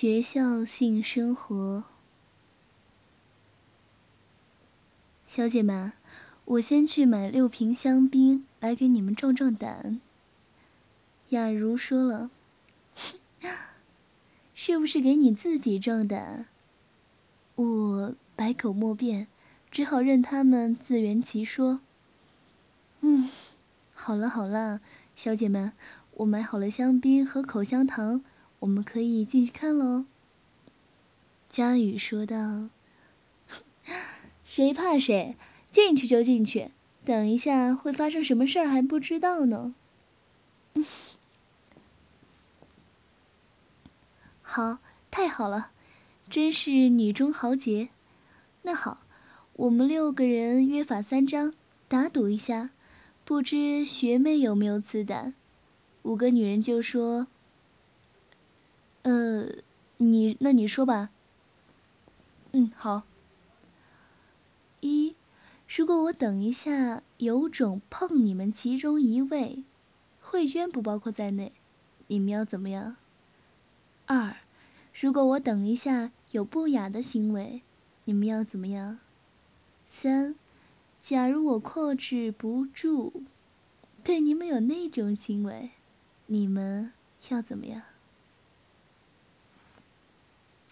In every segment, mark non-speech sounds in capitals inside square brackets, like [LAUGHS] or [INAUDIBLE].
学校性生活，小姐们，我先去买六瓶香槟来给你们壮壮胆。雅茹说了：“ [LAUGHS] 是不是给你自己壮胆？”我百口莫辩，只好任他们自圆其说。嗯，好了好了，小姐们，我买好了香槟和口香糖。我们可以进去看喽。”佳宇说道。[LAUGHS] “谁怕谁，进去就进去。等一下会发生什么事儿还不知道呢。[LAUGHS] ”“好，太好了，真是女中豪杰。那好，我们六个人约法三章，打赌一下，不知学妹有没有此胆？五个女人就说。”呃，你那你说吧。嗯，好。一，如果我等一下有种碰你们其中一位，慧娟不包括在内，你们要怎么样？二，如果我等一下有不雅的行为，你们要怎么样？三，假如我克制不住，对你们有那种行为，你们要怎么样？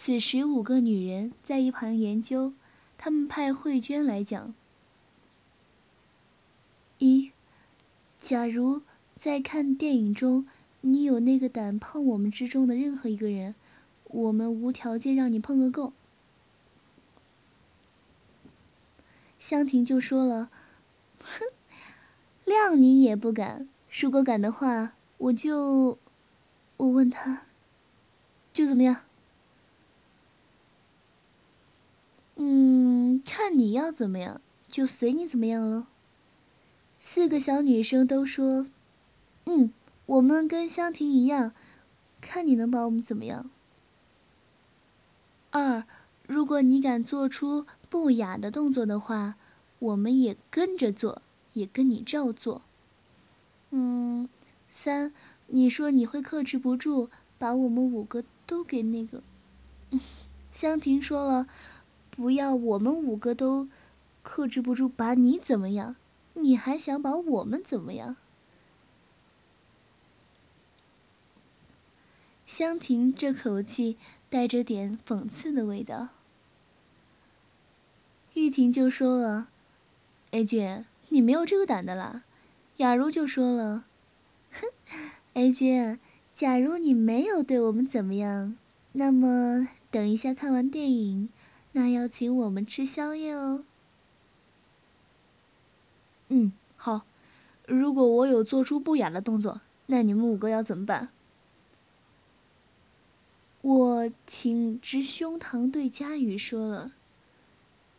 此时，五个女人在一旁研究。他们派慧娟来讲：一，假如在看电影中，你有那个胆碰我们之中的任何一个人，我们无条件让你碰个够。香婷就说了：“哼，谅你也不敢。如果敢的话，我就……我问他，就怎么样？”嗯，看你要怎么样，就随你怎么样喽。四个小女生都说：“嗯，我们跟香婷一样，看你能把我们怎么样。”二，如果你敢做出不雅的动作的话，我们也跟着做，也跟你照做。嗯，三，你说你会克制不住，把我们五个都给那个。[LAUGHS] 香婷说了。不要，我们五个都克制不住，把你怎么样？你还想把我们怎么样？香婷这口气带着点讽刺的味道。玉婷就说了：“A 君，你没有这个胆的啦。”雅茹就说了：“哼，A 君，假如你没有对我们怎么样，那么等一下看完电影。”那要请我们吃宵夜哦。嗯，好。如果我有做出不雅的动作，那你们五个要怎么办？我挺直胸膛对佳宇说了：“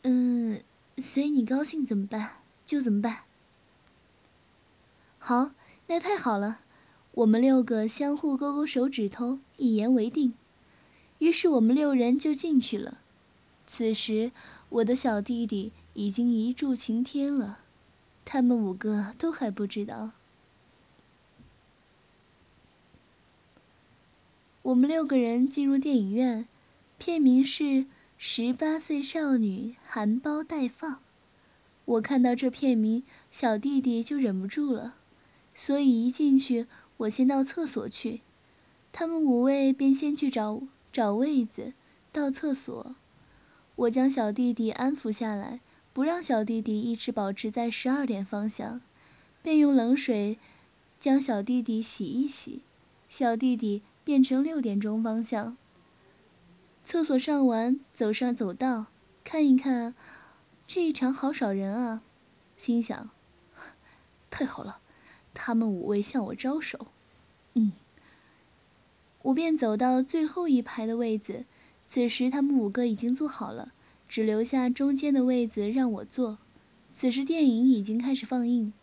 嗯，随你高兴怎么办就怎么办。”好，那太好了。我们六个相互勾勾手指头，一言为定。于是我们六人就进去了。此时，我的小弟弟已经一柱擎天了，他们五个都还不知道。我们六个人进入电影院，片名是《十八岁少女含苞待放》。我看到这片名，小弟弟就忍不住了，所以一进去，我先到厕所去，他们五位便先去找找位子，到厕所。我将小弟弟安抚下来，不让小弟弟一直保持在十二点方向，便用冷水将小弟弟洗一洗，小弟弟变成六点钟方向。厕所上完，走上走道，看一看，这一场好少人啊，心想：[LAUGHS] 太好了，他们五位向我招手。嗯，我便走到最后一排的位子。此时，他们五个已经坐好了，只留下中间的位子让我坐。此时，电影已经开始放映。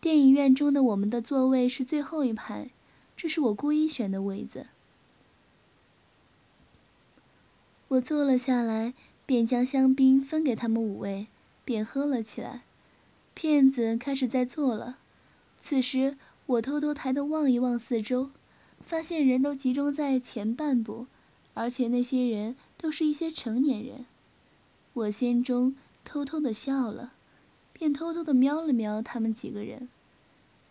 电影院中的我们的座位是最后一排，这是我故意选的位子。我坐了下来，便将香槟分给他们五位，便喝了起来。骗子开始在做了。此时，我偷偷抬头望一望四周，发现人都集中在前半部。而且那些人都是一些成年人。我心中偷偷的笑了，便偷偷的瞄了瞄他们几个人。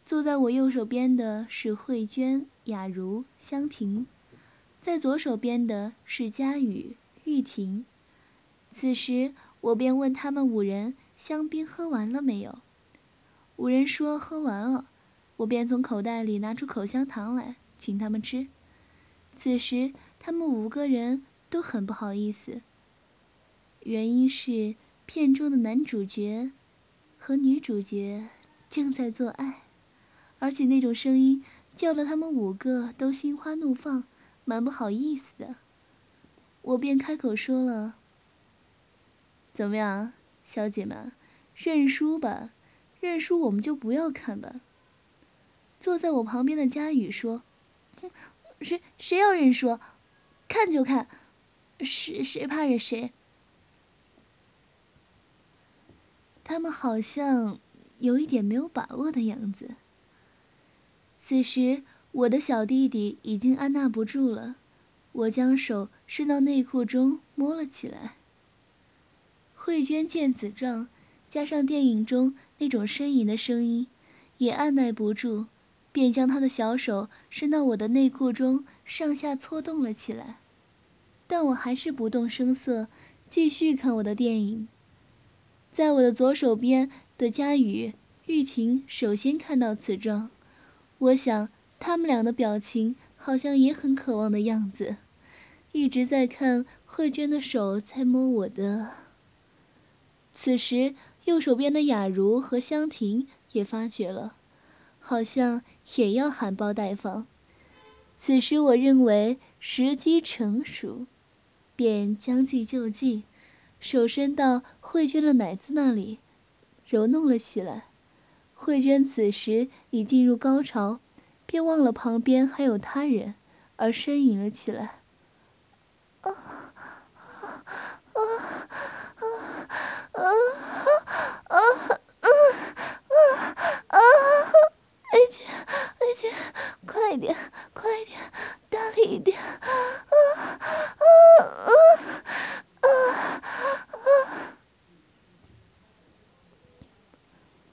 坐在我右手边的是慧娟、雅茹、香婷，在左手边的是佳雨、玉婷。此时，我便问他们五人香槟喝完了没有。五人说喝完了，我便从口袋里拿出口香糖来，请他们吃。此时，他们五个人都很不好意思。原因是片中的男主角和女主角正在做爱，而且那种声音叫得他们五个都心花怒放，蛮不好意思的。我便开口说了：“怎么样，小姐们，认输吧。”认输，我们就不要看吧。坐在我旁边的佳宇说：“谁谁要认输？看就看，谁谁怕认谁？”他们好像有一点没有把握的样子。此时，我的小弟弟已经按捺不住了，我将手伸到内裤中摸了起来。慧娟见此状，加上电影中。那种呻吟的声音，也按耐不住，便将他的小手伸到我的内裤中，上下搓动了起来。但我还是不动声色，继续看我的电影。在我的左手边的佳宇、玉婷首先看到此状，我想他们俩的表情好像也很渴望的样子，一直在看慧娟的手在摸我的。此时。右手边的雅茹和香婷也发觉了，好像也要含苞待放。此时我认为时机成熟，便将计就计，手伸到慧娟的奶子那里，揉弄了起来。慧娟此时已进入高潮，便忘了旁边还有他人，而呻吟了起来。啊啊啊啊啊！啊啊啊啊！爱情，爱情，快一点，快一点，大力一点！啊啊啊啊啊！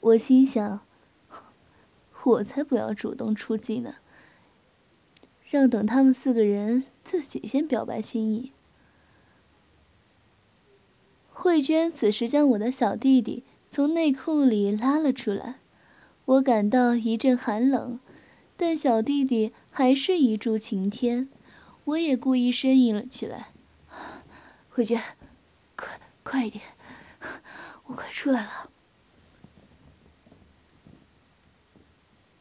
我心想，我才不要主动出击呢，让等他们四个人自己先表白心意。慧娟此时将我的小弟弟。从内裤里拉了出来，我感到一阵寒冷，但小弟弟还是一柱擎天，我也故意呻吟了起来。慧娟，快快一点，我快出来了。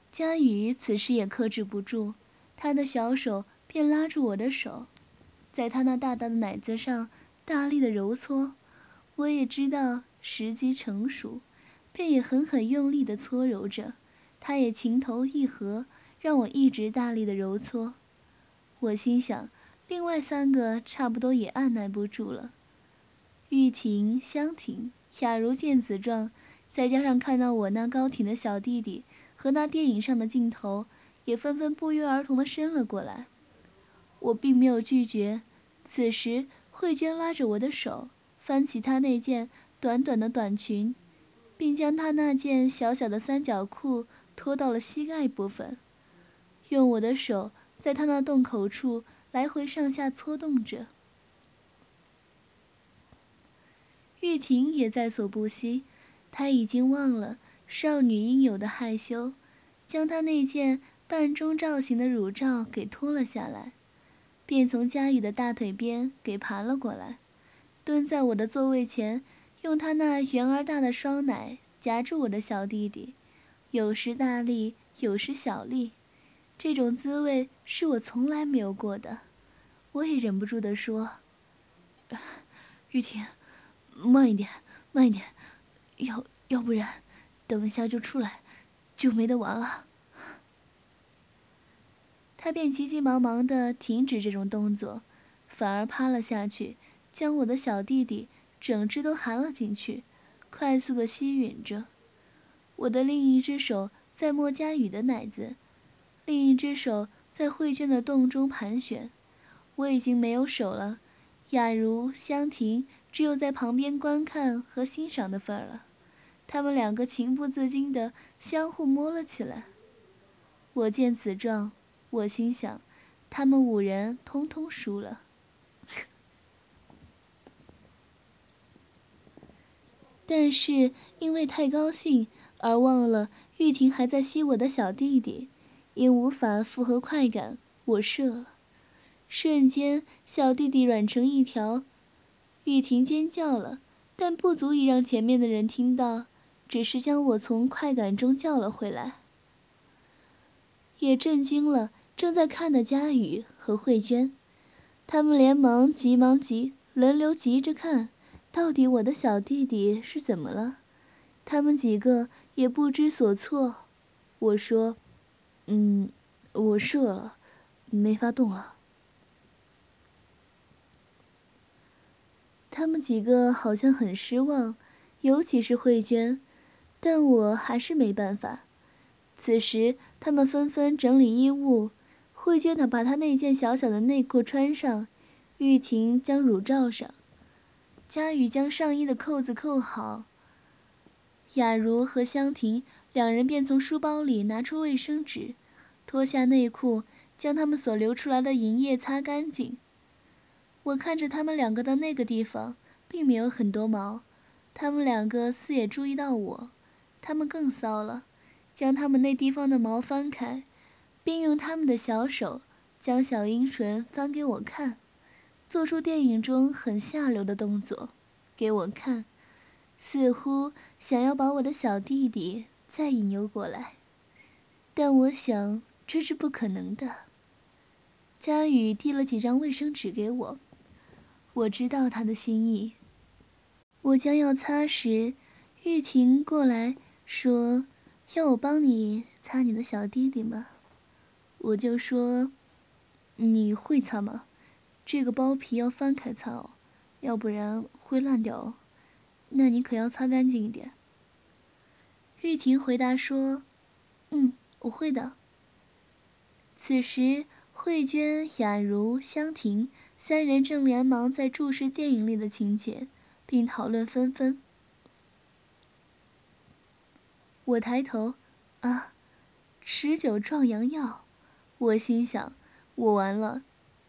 佳宇此时也克制不住，他的小手便拉住我的手，在他那大大的奶子上大力的揉搓，我也知道。时机成熟，便也狠狠用力的搓揉着。他也情投意合，让我一直大力的揉搓。我心想，另外三个差不多也按耐不住了。玉婷、香婷、雅茹见此状，再加上看到我那高挺的小弟弟和那电影上的镜头，也纷纷不约而同地伸了过来。我并没有拒绝。此时，慧娟拉着我的手，翻起她那件。短短的短裙，并将她那件小小的三角裤拖到了膝盖部分，用我的手在她那洞口处来回上下搓动着。玉婷也在所不惜，她已经忘了少女应有的害羞，将她那件半中罩型的乳罩给脱了下来，便从佳宇的大腿边给爬了过来，蹲在我的座位前。用她那圆而大的双奶夹住我的小弟弟，有时大力，有时小力，这种滋味是我从来没有过的。我也忍不住地说：“玉婷，慢一点，慢一点，要要不然，等一下就出来，就没得玩了。”他便急急忙忙的停止这种动作，反而趴了下去，将我的小弟弟。整只都含了进去，快速的吸吮着。我的另一只手在摸佳宇的奶子，另一只手在慧娟的洞中盘旋。我已经没有手了，雅茹、香婷只有在旁边观看和欣赏的份儿了。他们两个情不自禁地相互摸了起来。我见此状，我心想，他们五人通通输了。[LAUGHS] 但是因为太高兴而忘了玉婷还在吸我的小弟弟，因无法复合快感，我射了。瞬间，小弟弟软成一条。玉婷尖叫了，但不足以让前面的人听到，只是将我从快感中叫了回来，也震惊了正在看的佳宇和慧娟。他们连忙急忙急，轮流急着看，到底我的小弟弟是怎么了？他们几个也不知所措。我说：“嗯，我射了，没法动了。”他们几个好像很失望，尤其是慧娟，但我还是没办法。此时，他们纷纷整理衣物。慧娟她把她那件小小的内裤穿上，玉婷将乳罩上，佳雨将上衣的扣子扣好。雅茹和香婷两人便从书包里拿出卫生纸，脱下内裤，将他们所流出来的银液擦干净。我看着他们两个的那个地方，并没有很多毛。他们两个似也注意到我，他们更骚了，将他们那地方的毛翻开，并用他们的小手将小阴唇翻给我看，做出电影中很下流的动作，给我看，似乎想要把我的小弟弟再引诱过来。但我想这是不可能的。佳宇递了几张卫生纸给我。我知道他的心意。我将要擦时，玉婷过来说：“要我帮你擦你的小弟弟吗？”我就说：“你会擦吗？这个包皮要翻开擦哦，要不然会烂掉哦。那你可要擦干净一点。”玉婷回答说：“嗯，我会的。”此时，慧娟、雅茹、香婷。三人正连忙在注视电影里的情节，并讨论纷纷。我抬头，啊，持久壮阳药！我心想，我完了。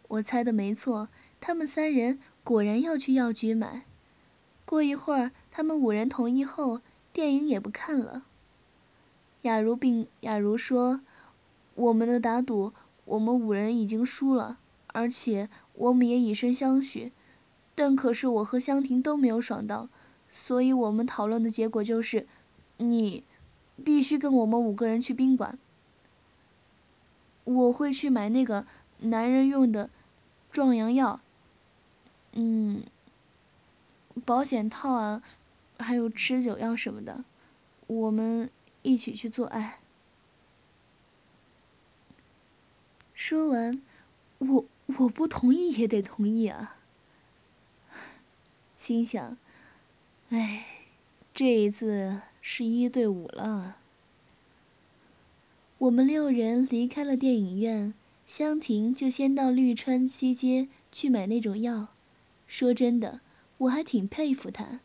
我猜的没错，他们三人果然要去药局买。过一会儿，他们五人同意后，电影也不看了。雅茹并雅茹说：“我们的打赌，我们五人已经输了，而且。”我们也以身相许，但可是我和香婷都没有爽到，所以我们讨论的结果就是，你必须跟我们五个人去宾馆。我会去买那个男人用的壮阳药，嗯，保险套啊，还有持久药什么的，我们一起去做爱。说完，我。我不同意也得同意啊！心想，哎，这一次是一对五了。我们六人离开了电影院，香婷就先到绿川西街去买那种药。说真的，我还挺佩服她，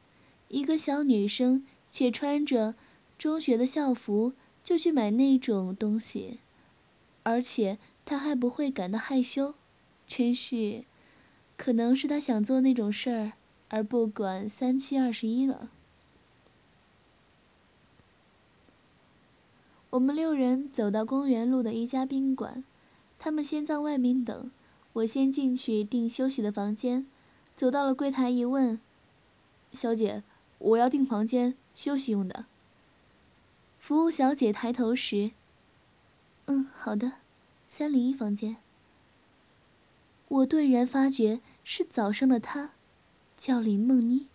一个小女生且穿着中学的校服就去买那种东西，而且他还不会感到害羞。真是，可能是他想做那种事儿，而不管三七二十一了。我们六人走到公园路的一家宾馆，他们先在外面等，我先进去订休息的房间。走到了柜台一问，小姐，我要订房间休息用的。服务小姐抬头时，嗯，好的，三零一房间。我顿然发觉是早上的她，叫林梦妮。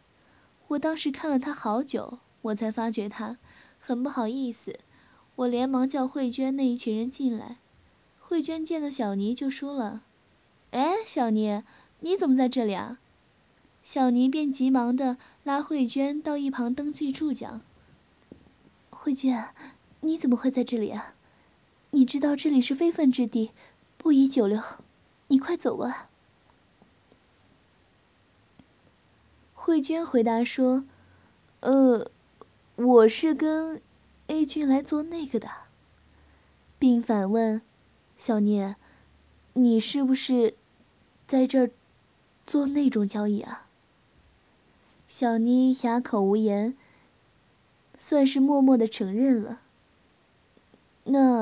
我当时看了她好久，我才发觉她，很不好意思。我连忙叫慧娟那一群人进来。慧娟见到小妮就说了：“哎，小妮，你怎么在这里啊？”小妮便急忙的拉慧娟到一旁登记处讲：“慧娟，你怎么会在这里啊？你知道这里是非分之地不宜久留你快走吧。慧娟回答说呃我是跟 a 君来做那个的。并反问小念你是不是在这儿做那种交易啊？小妮哑口无言算是默默的承认了。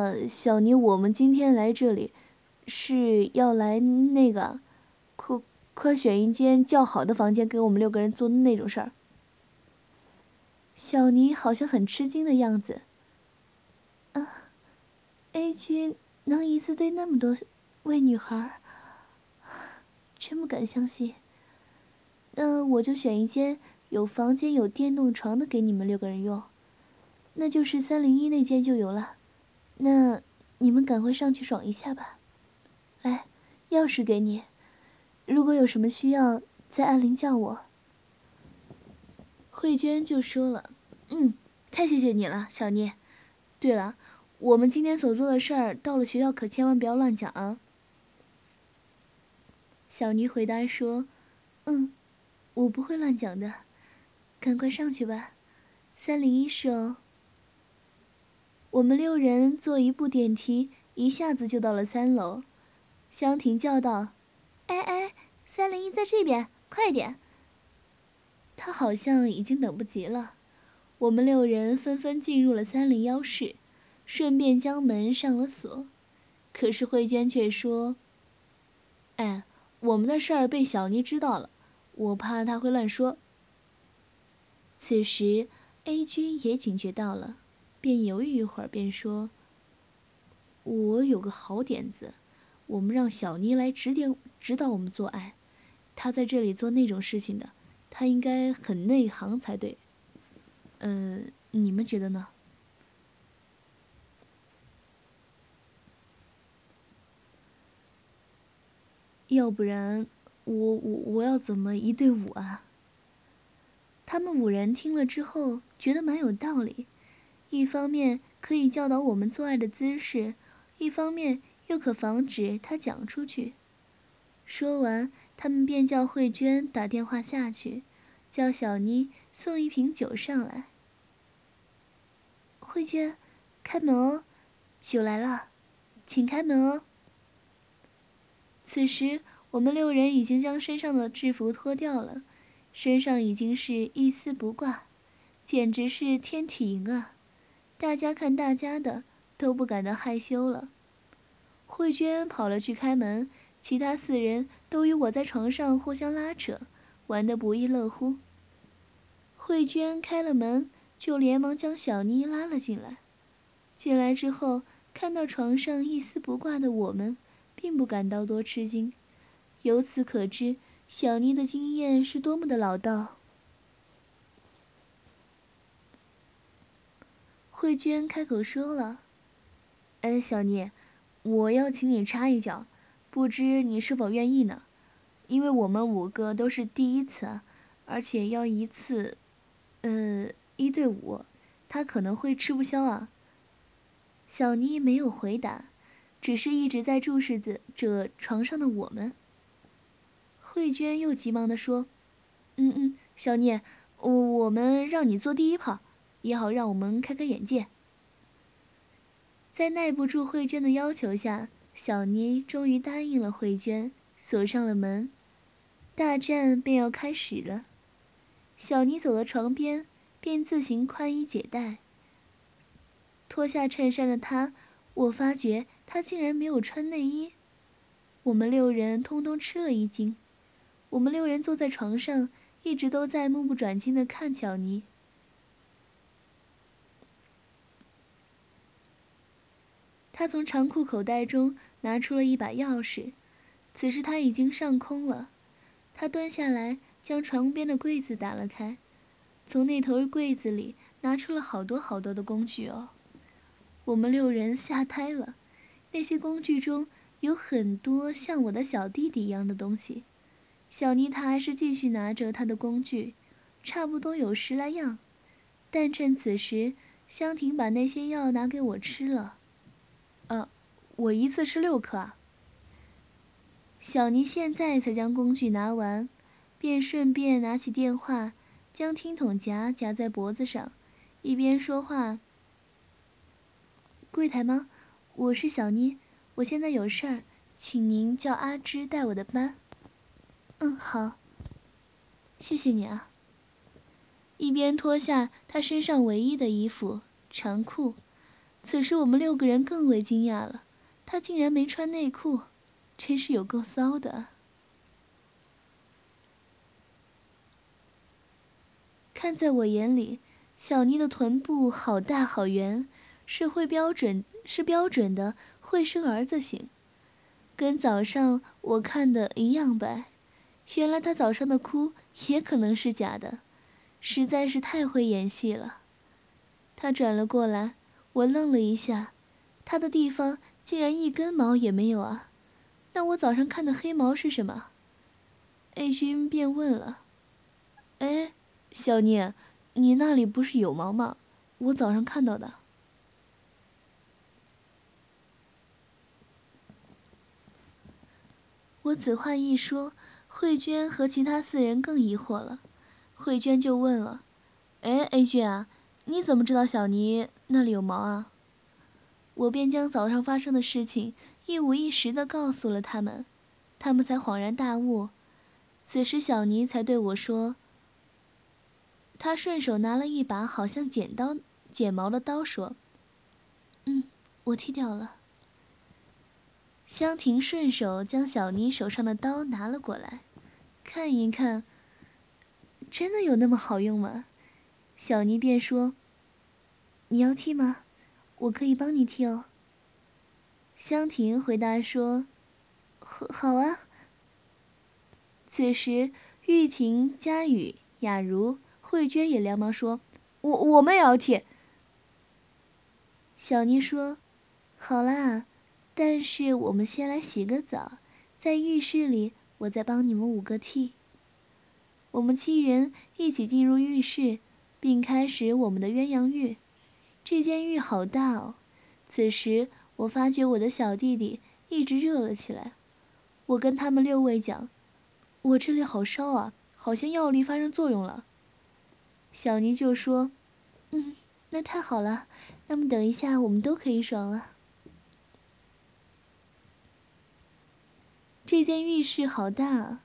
呃小尼，我们今天来这里，是要来那个，快快选一间较好的房间给我们六个人做那种事儿。小尼好像很吃惊的样子。啊。A 君能一次对那么多位女孩，真不敢相信。那我就选一间有房间、有电动床的给你们六个人用，那就是三零一那间就有了。那你们赶快上去爽一下吧。来，钥匙给你，如果有什么需要，再按铃叫我。慧娟就说了：“嗯，太谢谢你了，小聂。对了。”我们今天所做的事儿，到了学校可千万不要乱讲啊！小妮回答说：“嗯，我不会乱讲的，赶快上去吧，三零一室哦。”我们六人坐一部电梯，一下子就到了三楼。香婷叫道：“哎哎，三零一在这边，快点！”他好像已经等不及了。我们六人纷纷进入了三零幺室。顺便将门上了锁，可是慧娟却说：“哎，我们的事儿被小妮知道了，我怕她会乱说。”此时，A 君也警觉到了，便犹豫一会儿，便说：“我有个好点子，我们让小妮来指点指导我们做爱。她在这里做那种事情的，她应该很内行才对。嗯，你们觉得呢？”要不然，我我我要怎么一对五啊？他们五人听了之后，觉得蛮有道理，一方面可以教导我们做爱的姿势，一方面又可防止他讲出去。说完，他们便叫慧娟打电话下去，叫小妮送一瓶酒上来。慧娟，开门哦，酒来了，请开门哦。此时，我们六人已经将身上的制服脱掉了，身上已经是一丝不挂，简直是天体营啊！大家看大家的，都不感到害羞了。慧娟跑了去开门，其他四人都与我在床上互相拉扯，玩得不亦乐乎。慧娟开了门，就连忙将小妮拉了进来。进来之后，看到床上一丝不挂的我们。并不感到多吃惊，由此可知，小妮的经验是多么的老道。慧娟开口说了：“哎，小妮，我要请你插一脚，不知你是否愿意呢？因为我们五个都是第一次，而且要一次，呃，一对五，他可能会吃不消啊。”小妮没有回答。只是一直在注视着这床上的我们。慧娟又急忙地说：“嗯嗯，小聂，我我们让你做第一炮，也好让我们开开眼界。”在耐不住慧娟的要求下，小妮终于答应了慧娟，锁上了门，大战便要开始了。小妮走到床边，便自行宽衣解带。脱下衬衫的她，我发觉。她竟然没有穿内衣，我们六人通通吃了一惊。我们六人坐在床上，一直都在目不转睛地看小妮。从长裤口袋中拿出了一把钥匙，此时他已经上空了。他蹲下来，将床边的柜子打了开，从那头柜子里拿出了好多好多的工具哦。我们六人吓呆了。那些工具中有很多像我的小弟弟一样的东西，小妮塔还是继续拿着她的工具，差不多有十来样。但趁此时，香婷把那些药拿给我吃了。我一次吃六颗。小妮现在才将工具拿完，便顺便拿起电话，将听筒夹夹在脖子上，一边说话。柜台吗？我是小妮，我现在有事儿，请您叫阿芝带我的班。嗯，好。谢谢你啊。一边脱下他身上唯一的衣服长裤，此时我们六个人更为惊讶了，他竟然没穿内裤，真是有够骚的。看在我眼里，小妮的臀部好大好圆，是会标准是标准的会生儿子型，跟早上我看的一样白。原来她早上的哭也可能是假的，实在是太会演戏了。她转了过来，我愣了一下，她的地方竟然一根毛也没有啊！那我早上看的黑毛是什么？A 君便问了：“哎。”小念，你那里不是有毛吗？我早上看到的。我此话一说，慧娟和其他四人更疑惑了。慧娟就问了：“哎，A 君啊，你怎么知道小尼那里有毛啊？”我便将早上发生的事情一五一十的告诉了他们，他们才恍然大悟。此时小妮才对我说。他顺手拿了一把好像剪刀剪毛的刀，说：“嗯，我剃掉了。”香婷顺手将小妮手上的刀拿了过来，看一看。真的有那么好用吗？小妮便说：“你要剃吗？我可以帮你剃哦。”香婷回答说：“好，好啊。”此时，玉婷、佳雨、雅茹。慧娟也连忙说：“我我们也要剃。”小妮说：“好啦，但是我们先来洗个澡，在浴室里，我再帮你们五个剃。”我们七人一起进入浴室，并开始我们的鸳鸯浴。这间浴好大哦！此时我发觉我的小弟弟一直热了起来。我跟他们六位讲：“我这里好烧啊，好像药力发生作用了。”小尼就说：“嗯，那太好了，那么等一下我们都可以爽了。”这间浴室好大啊，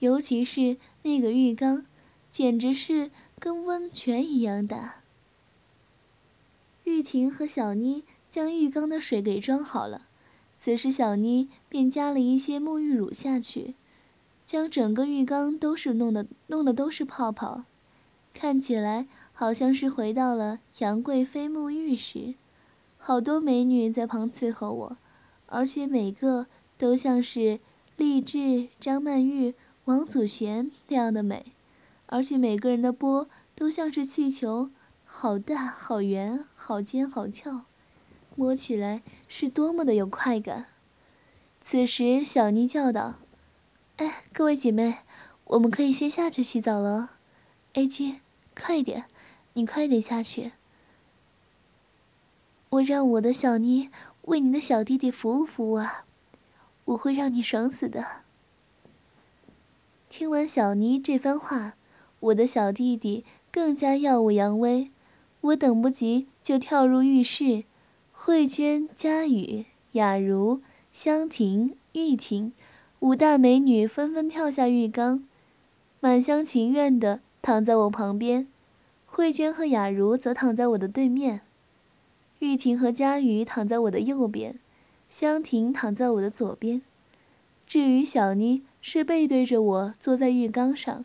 尤其是那个浴缸，简直是跟温泉一样大。玉婷和小妮将浴缸的水给装好了，此时小妮便加了一些沐浴乳下去，将整个浴缸都是弄的弄的都是泡泡。看起来好像是回到了杨贵妃沐浴时，好多美女在旁伺候我，而且每个都像是励志张曼玉、王祖贤那样的美，而且每个人的波都像是气球，好大、好圆、好尖、好翘，摸起来是多么的有快感。此时，小妮叫道：“哎，各位姐妹，我们可以先下去洗澡了。”A 君。快点，你快点下去。我让我的小妮为你的小弟弟服务服务啊，我会让你爽死的。听完小妮这番话，我的小弟弟更加耀武扬威，我等不及就跳入浴室。慧娟、佳雨、雅茹、香婷、玉婷，五大美女纷纷跳下浴缸，满厢情愿的。躺在我旁边，慧娟和雅茹则躺在我的对面，玉婷和佳雨躺在我的右边，香婷躺在我的左边。至于小妮，是背对着我坐在浴缸上，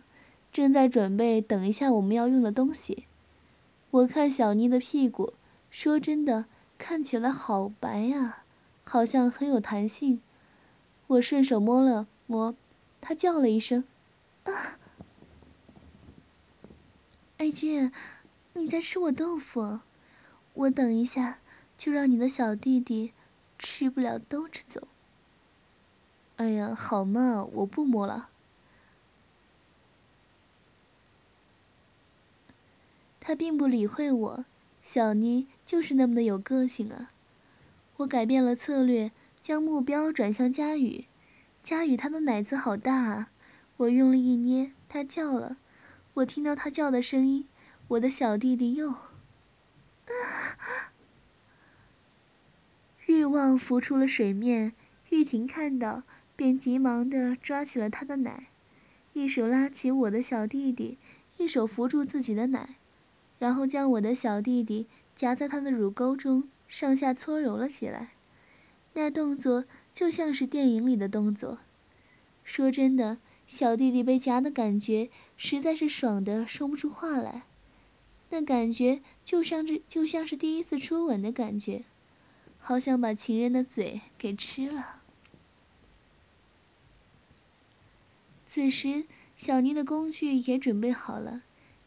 正在准备等一下我们要用的东西。我看小妮的屁股，说真的，看起来好白呀，好像很有弹性。我顺手摸了摸，她叫了一声：“啊！”爱君，你在吃我豆腐，我等一下就让你的小弟弟吃不了兜着走。哎呀，好嘛，我不摸了。他并不理会我，小妮就是那么的有个性啊。我改变了策略，将目标转向佳宇。佳宇他的奶子好大啊，我用力一捏，他叫了，我听到他叫的声音，我的小弟弟又……欲望浮出了水面，玉婷看到，便急忙的抓起了他的奶，一手拉起我的小弟弟，一手扶住自己的奶，然后将我的小弟弟夹在他的乳沟中，上下搓揉了起来。那动作就像是电影里的动作。说真的。小弟弟被夹的感觉实在是爽的说不出话来，那感觉就像是就像是第一次初吻的感觉，好想把情人的嘴给吃了。此时，小妮的工具也准备好了，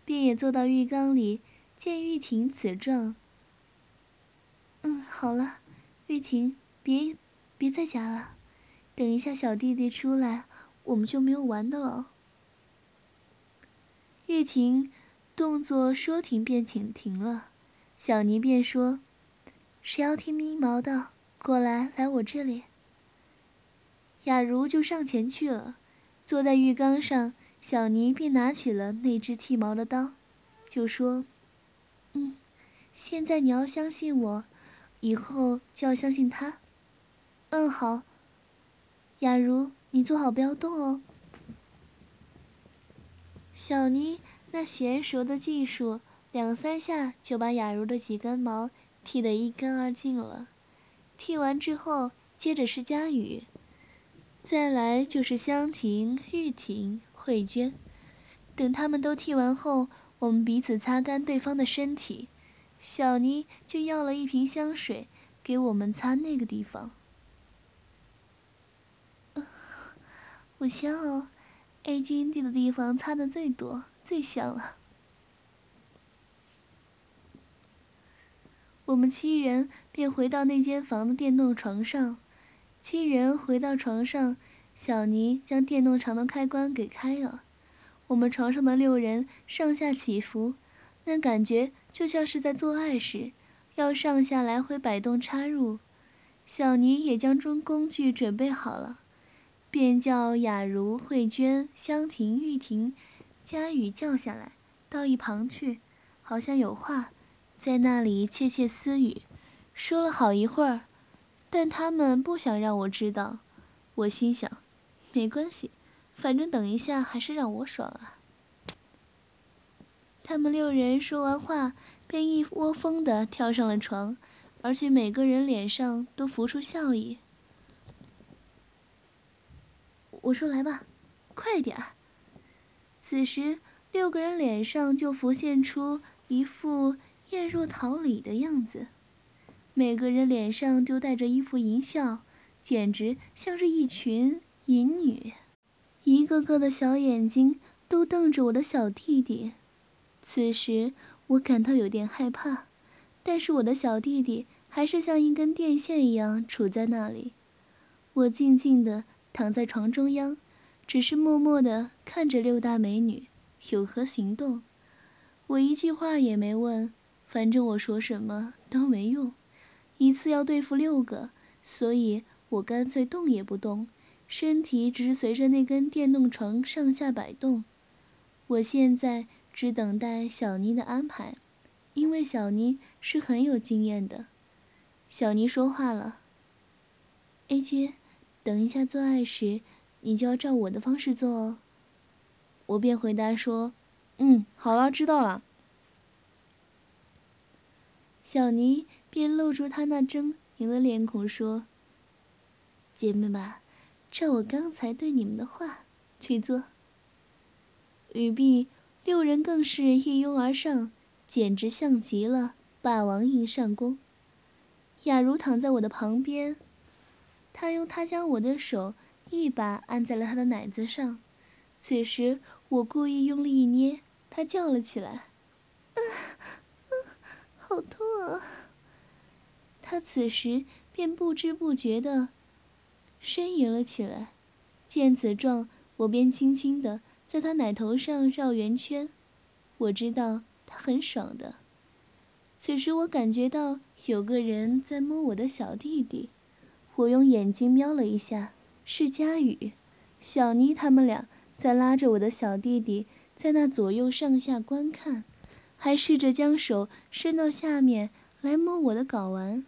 便也坐到浴缸里。见玉婷此状，嗯，好了，玉婷，别别再夹了，等一下小弟弟出来。我们就没有玩的了。玉婷动作说停便停停了，小尼便说：“谁要剃咪毛的，过来，来我这里。”雅茹就上前去了，坐在浴缸上，小尼便拿起了那只剃毛的刀，就说：“嗯，现在你要相信我，以后就要相信他。”“嗯，好。”雅茹。你坐好，不要动哦。小妮那娴熟的技术，两三下就把雅茹的几根毛剃得一干二净了。剃完之后，接着是佳雨，再来就是香婷、玉婷、慧娟。等他们都剃完后，我们彼此擦干对方的身体，小妮就要了一瓶香水给我们擦那个地方。我香哦，A 君地的地方擦的最多，最香了。我们七人便回到那间房的电动床上。七人回到床上，小尼将电动床的开关给开了。我们床上的六人上下起伏，那感觉就像是在做爱时，要上下来回摆动插入。小尼也将中工具准备好了。便叫雅茹、慧娟、香婷、玉婷、佳雨叫下来，到一旁去，好像有话，在那里窃窃私语，说了好一会儿，但他们不想让我知道。我心想，没关系，反正等一下还是让我爽啊。他们六人说完话，便一窝蜂的跳上了床，而且每个人脸上都浮出笑意。我说：“来吧，快点儿。”此时，六个人脸上就浮现出一副艳若桃李的样子，每个人脸上都带着一副淫笑，简直像是一群淫女，一个个的小眼睛都瞪着我的小弟弟。此时，我感到有点害怕，但是我的小弟弟还是像一根电线一样杵在那里。我静静的。躺在床中央，只是默默的看着六大美女有何行动。我一句话也没问，反正我说什么都没用。一次要对付六个，所以我干脆动也不动，身体只是随着那根电动床上下摆动。我现在只等待小妮的安排，因为小妮是很有经验的。小妮说话了：“A 君。”等一下做爱时，你就要照我的方式做哦。我便回答说：“嗯，好了，知道了。”小妮便露出她那狰狞的脸孔说：“姐妹们，照我刚才对你们的话去做。”语毕，六人更是一拥而上，简直像极了霸王硬上弓。雅茹躺在我的旁边。他用他将我的手一把按在了他的奶子上，此时我故意用力一捏，他叫了起来：“啊，啊，好痛啊！”他此时便不知不觉的呻吟了起来。见此状，我便轻轻的在他奶头上绕圆圈。我知道他很爽的。此时我感觉到有个人在摸我的小弟弟。我用眼睛瞄了一下，是佳宇、小妮他们俩在拉着我的小弟弟在那左右上下观看，还试着将手伸到下面来摸我的睾丸。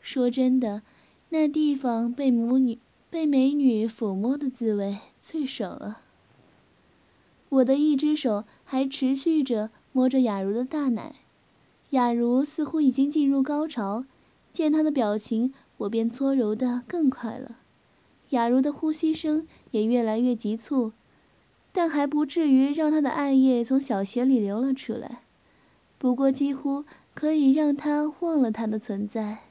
说真的，那地方被母女被美女抚摸的滋味最爽了。我的一只手还持续着摸着雅茹的大奶，雅茹似乎已经进入高潮，见她的表情，我便搓揉得更快了。雅茹的呼吸声也越来越急促，但还不至于让她的艾叶从小穴里流了出来，不过几乎可以让她忘了她的存在。